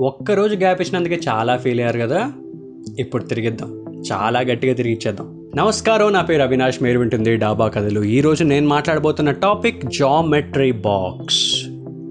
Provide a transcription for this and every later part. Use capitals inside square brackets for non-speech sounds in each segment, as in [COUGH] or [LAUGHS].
ఒక్కరోజు గ్యాప్ ఇచ్చినందుకే చాలా ఫీల్ అయ్యారు కదా. ఇప్పుడు తిరిగిద్దాం. చాలా గట్టిగా తిరిగి ఇచ్చేద్దాం. నమస్కారం నా పేరు అవినాష్ మీరు వింటుంది డాబా కథలు. ఈరోజు నేను మాట్లాడబోతున్న టాపిక్ జామెట్రీ బాక్స్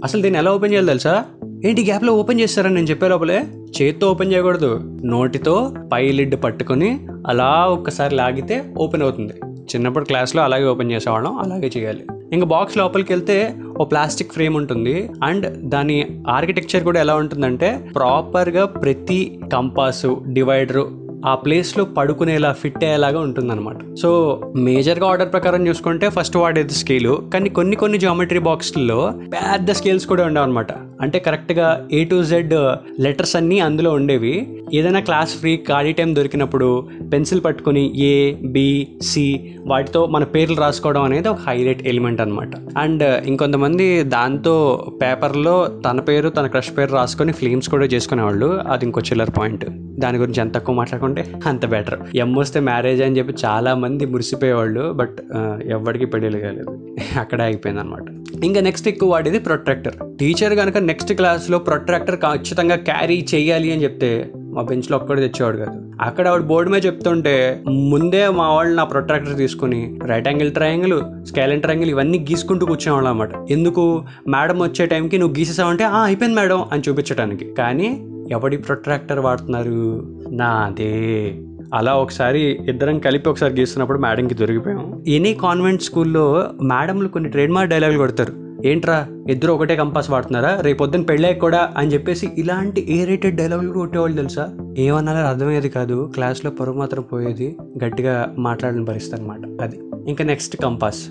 అసలు దీన్ని ఎలా ఓపెన్ చేయాలి తెలుసా? ఏంటి గ్యాప్లో ఓపెన్ చేస్తారని నేను చెప్పే లోపలే? చేత్తో ఓపెన్ చేయకూడదు. నోటితో పై లిడ్ పట్టుకొని అలా ఒక్కసారి లాగితే ఓపెన్ అవుతుంది. చిన్నప్పుడు క్లాస్లో అలాగే ఓపెన్ చేసేవాళ్ళం అలాగే చేయాలి. ఇంకా బాక్స్ లోపలికి వెళ్తే ఓ ప్లాస్టిక్ ఫ్రేమ్ ఉంటుంది. అండ్ దాని ఆర్కిటెక్చర్ కూడా ఎలా ఉంటుందంటే ప్రాపర్గా ప్రతి కంపాసు డివైడరు ఆ ప్లేస్లో పడుకునేలా ఫిట్ అయ్యేలాగా ఉంటుందన్నమాట. సో మేజర్గా ఆర్డర్ ప్రకారం చూసుకుంటే ఫస్ట్ వాడేది స్కేలు. కానీ కొన్ని కొన్ని జామెట్రీ బాక్స్లో పెద్ద స్కేల్స్ కూడా ఉండవన్నమాట. అంటే కరెక్ట్గా ఏ టు జెడ్ లెటర్స్ అన్నీ అందులో ఉండేవి. ఏదైనా క్లాస్ ఫ్రీ ఖాళీ టైం దొరికినప్పుడు పెన్సిల్ పట్టుకొని ఏ బి సి వాటితో మన పేర్లు రాసుకోవడం అనేది ఒక హైలైట్ ఎలిమెంట్ అనమాట అండ్ ఇంకొంతమంది దాంతో పేపర్లో తన పేరు తన క్రష్ పేరు రాసుకొని ఫ్లేమ్స్ కూడా చేసుకునేవాళ్ళు. అది ఇంకో చిల్లర్ పాయింట్ దాని గురించి ఎంత తక్కువ మాట్లాడుకుంటే అంత బెటర్ ఎమ్ వస్తే మ్యారేజ్ అని చెప్పి చాలా మంది మురిసిపోయేవాళ్ళు బట్ uh, ఎవరికి పెళ్ళి కాలేదు [LAUGHS] అక్కడే అయిపోయింది అనమాట ఇంకా నెక్స్ట్ ఎక్కువ వాడేది ప్రొట్రాక్టర్ టీచర్ కనుక నెక్స్ట్ క్లాస్లో ప్రొట్రాక్టర్ ఖచ్చితంగా క్యారీ చేయాలి అని చెప్తే మా బెంచ్లో ఒక్కడే తెచ్చేవాడు కాదు. అక్కడ ఆవిడ బోర్డు మీద చెప్తుంటే ముందే మా వాళ్ళు నా ప్రొట్రాక్టర్ తీసుకుని right angle triangle scalene triangle ఇవన్నీ గీసుకుంటూ కూర్చునేవాళ్ళు అనమాట ఎందుకు? మేడం వచ్చే టైంకి నువ్వు గీసేసావంటే "ఆ, అయిపోయింది మేడం అని చూపించడానికి కానీ ఎవడి ప్రొట్రాక్టర్ వాడుతున్నారు? నాదే. అలా ఒకసారి ఇద్దరం కలిపి ఒకసారి గీస్తున్నప్పుడు మేడంకి దొరికిపోయాం. ఎనీ కాన్వెంట్ స్కూల్లో మేడంలు కొన్ని ట్రేడ్ మార్క్ డైలాగులు కొడతారు. ఏంట్రా ఇద్దరు ఒకటే కంపాస్ వాడుతున్నారా? రేపు పొద్దున్న పెళ్ళాక కూడా అని చెప్పేసి ఇలాంటి ఏ రేటెడ్ డైలాగులు కొట్టేవాళ్ళు తెలుసా? ఏమన్నారో అర్థమయ్యేది కాదు. క్లాస్లో పొరుగు మాత్రం పోయేది గట్టిగా మాట్లాడని పరిస్థితి అనమాట అది. ఇంకా నెక్స్ట్ కంపాస్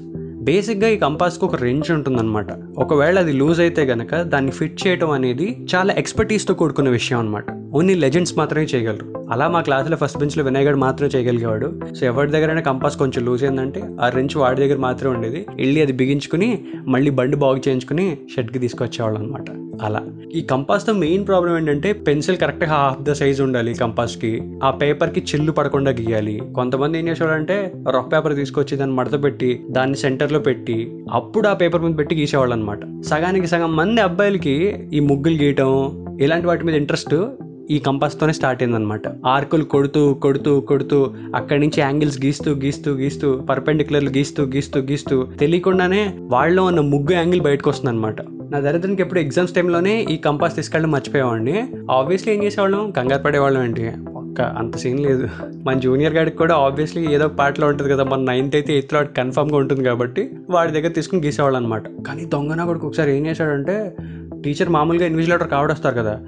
బేసిక్గా ఈ కంపాస్కి ఒక రేంజ్ ఉంటుందన్నమాట. ఒకవేళ అది లూజ్ అయితే గనక దాన్ని ఫిట్ చేయడం అనేది చాలా ఎక్స్పర్టీస్తో కూడుకున్న విషయం అనమాట ఓన్లీ లెజెండ్స్ మాత్రమే చేయగలరు. అలా మా క్లాస్లో ఫస్ట్ బెంచ్లో వినాయకుడు మాత్రమే చేయగలిగేవాడు. సో ఎవరి దగ్గరైనా కంపాస్ కొంచెం లూజ్ ఏంటంటే ఆ రెంచ్ వాడి దగ్గర మాత్రమే ఉండేది. వెళ్ళి అది బిగించుకుని మళ్ళీ బండి బాగు చేయించుకుని షెడ్కి తీసుకొచ్చేవాళ్ళు అనమాట అలా. ఈ కంపాస్తో మెయిన్ ప్రాబ్లం ఏంటంటే పెన్సిల్ కరెక్ట్గా హాఫ్ ద సైజ్ ఉండాలి కంపాస్కి ఆ పేపర్కి చిల్లు పడకుండా గీయాలి. కొంతమంది ఏం చేసేవాళ్ళంటే రఫ్ పేపర్ తీసుకొచ్చి దాన్ని మడత పెట్టి దాన్ని సెంటర్లో పెట్టి అప్పుడు ఆ పేపర్ మీద పెట్టి గీసేవాళ్ళు అనమాట సగానికి సగం మంది అబ్బాయిలకి ఈ ముగ్గులు గీయటం ఇలాంటి వాటి మీద ఇంట్రెస్ట్ ఈ కంపాస్తోనే స్టార్ట్ అయిందనమాట. ఆర్కులు కొడుతూ కొడుతూ కొడుతూ అక్కడి నుంచి యాంగిల్స్ గీస్తూ గీస్తూ గీస్తూ పర్పెండిక్యులర్లు గీస్తూ గీస్తూ గీస్తూ తెలియకుండానే వాళ్ళలో ఉన్న ముగ్గు యాంగిల్ బయటకు వస్తుంది అనమాట నా దరిద్రానికి ఎప్పుడు ఎగ్జామ్స్ టైంలోనే ఈ కంపాస్ తీసుకెళ్ళడం మర్చిపోయేవాడిని. ఆబ్వియస్లీ ఏం చేసేవాళ్ళం? కంగారు పడేవాళ్ళం ఏంటి? అంత సీన్ లేదు. మన జూనియర్ గాడికి కూడా ఆబ్వియస్లీ ఏదో ఒక పాటలో ఉంటుంది కదా మన నైన్త్ అయితే ఎయిత్లో కన్ఫామ్గా ఉంటుంది కాబట్టి వాడి దగ్గర తీసుకుని గీసేవాళ్ళు అనమాట కానీ దొంగన కొడుకు ఒకసారి ఏం చేశాడంటే టీచర్ మామూలుగా ఇన్విజిలేటర్ కావడొస్తారు కదా.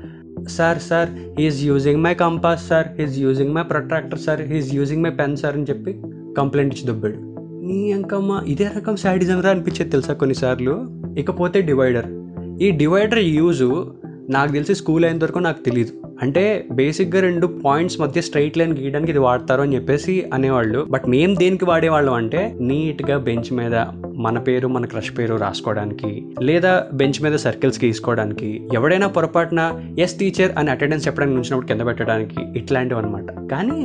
Sir sir he's using my compass sir he's using my protractor sir he's using my pen sir అని చెప్పి కంప్లైంట్ ఇచ్చి దొబ్బాడు. నీ అంకమ్మ ఇదే రకం సాడిజం రా అనిపించేది తెలుసా కొన్నిసార్లు? ఇకపోతే డివైడర్ ఈ డివైడర్ యూజు నాకు తెలిసి స్కూల్ అయిన వరకు నాకు తెలియదు అంటే బేసిక్గా రెండు పాయింట్స్ మధ్య స్ట్రైట్ లైన్ గీయడానికి ఇది వాడతారు అని చెప్పేసి అనేవాళ్ళు. బట్ మేము దేనికి వాడేవాళ్ళం అంటే నీట్గా బెంచ్ మీద మన పేరు మన క్రష్ పేరు రాసుకోవడానికి లేదా బెంచ్ మీద సర్కిల్స్ గీసుకోవడానికి ఎవడైనా పొరపాటున ఎస్ టీచర్ అని అటెండెన్స్ చెప్పడానికి నుంచినప్పుడు కింద పెట్టడానికి ఇట్లాంటివి అనమాట కానీ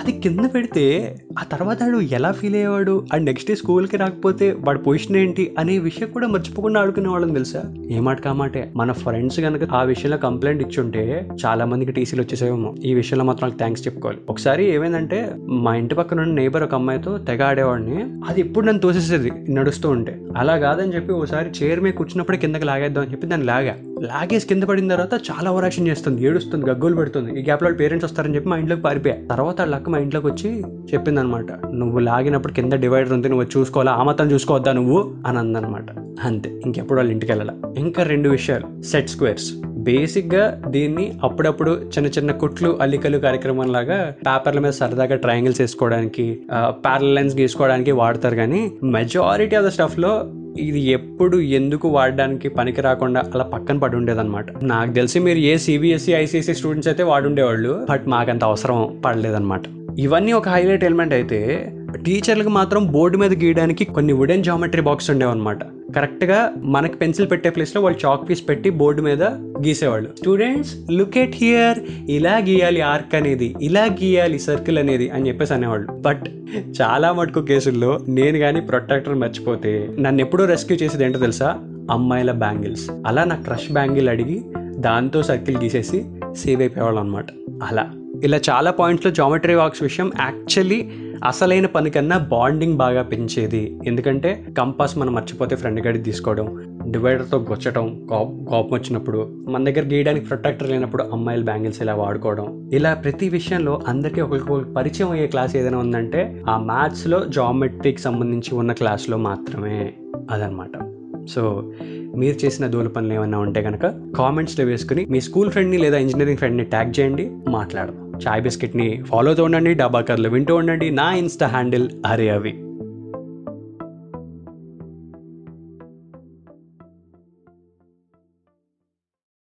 అది కింద పెడితే ఆ తర్వాత వాడు ఎలా ఫీల్ అయ్యేవాడు? అండ్ నెక్స్ట్ డే స్కూల్కి రాకపోతే వాడి పొజిషన్ ఏంటి? అనే విషయం కూడా మర్చిపోకుండా ఆడుకునే వాళ్ళని తెలుసా? ఏమాట కామాటే మన ఫ్రెండ్స్ కనుక ఆ విషయంలో కంప్లైంట్ ఇచ్చుంటే చాలా మందికి టీసీలు వచ్చేసేమో ఈ విషయంలో మాత్రం థ్యాంక్స్ చెప్పుకోవాలి. ఒకసారి ఏమైందంటే మా ఇంటి పక్కన ఉన్న నేబర్ ఒక అమ్మాయితో తెగ ఆడేవాడిని. అది ఎప్పుడు నన్ను తోసేసేది నడుస్తూ ఉంటే. అలా కాదని చెప్పి ఒకసారి చైర్ మీద కూర్చున్నప్పుడే కిందకి లాగేద్దాం అని చెప్పి దాన్ని లాగా. లాగేసి కింద పడిన తర్వాత చాలా ఓవరాక్షన్ చేస్తుంది ఏడుస్తుంది గగ్గోలు పెడుతుంది. ఈ గ్యాప్లో పేరెంట్స్ వస్తారని చెప్పి మా ఇంట్లోకి పారిపోయా. తర్వాత వాళ్ళ అక్క మా ఇంట్లోకి వచ్చి చెప్పింది అనమాట నువ్వు లాగినప్పుడు కింద డివైడర్ ఉంది నువ్వు చూసుకోవాలా? ఆ మాత్రం చూసుకోవద్దా నువ్వు? అని అందనమాట అంతే. ఇంకెప్పుడు వాళ్ళు ఇంటికి వెళ్ళాల? ఇంకా రెండు విషయాలు. సెట్ స్క్వేర్స్ బేసిక్గా దీన్ని అప్పుడప్పుడు చిన్న చిన్న కుట్లు అల్లికలు కార్యక్రమం లాగా పేపర్ల మీద సరదాగా ట్రయాంగిల్స్ వేసుకోవడానికి ప్యారల్ లైన్స్ గీసుకోవడానికి వాడతారు కానీ మెజారిటీ ఆఫ్ ద స్టఫ్లో ఇది ఎప్పుడు ఎందుకు వాడడానికి పనికి రాకుండా అలా పక్కన పడి ఉండేదన్నమాట. నాకు తెలిసి మీరు ఏ సిబిఎస్ఈ ఐసీఎస్ఈ స్టూడెంట్స్ అయితే వాడుండేవాళ్ళు బట్ మాకంత అవసరం పడలేదన్నమాట. ఇవన్నీ ఒక హైలైట్ ఎలిమెంట్ అయితే టీచర్లకు మాత్రం బోర్డు మీద గీయడానికి కొన్ని వుడెన్ జామెట్రీ బాక్స్ ఉండేవన్నమాట. కరెక్ట్గా మనకి పెన్సిల్ పెట్టే ప్లేస్లో వాళ్ళు చాక్ పీస్ పెట్టి బోర్డు మీద గీసేవాళ్ళు. స్టూడెంట్స్ లుక్ ఎట్ హియర్ ఇలా గీయాలి ఆర్క్ అనేది ఇలా గీయాలి సర్కిల్ అనేది అని చెప్పేసి అనేవాళ్ళు. బట్ చాలా మటుకు కేసుల్లో నేను కానీ ప్రొటెక్టర్ మర్చిపోతే నన్ను ఎప్పుడూ రెస్క్యూ చేసేది ఏంటో తెలుసా? అమ్మాయిల బ్యాంగిల్స్ అలా నా క్రష్ బ్యాంగిల్ అడిగి దాంతో సర్కిల్ గీసేసి సేవ్ అయిపోయేవాళ్ళం అనమాట అలా. ఇలా చాలా పాయింట్స్లో జామెట్రీ బాక్స్ విషయం యాక్చువల్లీ అసలైన పని కన్నా బాండింగ్ బాగా పెంచేది. ఎందుకంటే కంపాస్ మనం మర్చిపోతే ఫ్రెండ్ గడికి తీసుకోవడం డివైడర్తో గొచ్చడం కోపం వచ్చినప్పుడు మన దగ్గర గీయడానికి ప్రొటెక్టర్ లేనప్పుడు అమ్మాయిలు బ్యాంగిల్స్ ఇలా వాడుకోవడం. ఇలా ప్రతి విషయంలో అందరికీ ఒకరికి పరిచయం అయ్యే క్లాస్ ఏదైనా ఉందంటే ఆ మ్యాథ్స్లో జామెట్రీకి సంబంధించి ఉన్న క్లాస్లో మాత్రమే అదనమాట. సో మీరు చేసిన దూల పనులు ఏమైనా ఉంటే కనుక కామెంట్స్లో వేసుకుని మీ స్కూల్ ఫ్రెండ్ని లేదా ఇంజనీరింగ్ ఫ్రెండ్ని ట్యాగ్ చేయండి మాట్లాడదాం. చాయ్ బిస్కెట్ని ఫాలో ఉండండి డాబా కర్లు వింటూ ఉండండి. నా ఇన్స్టా హ్యాండిల్ అరే అవి.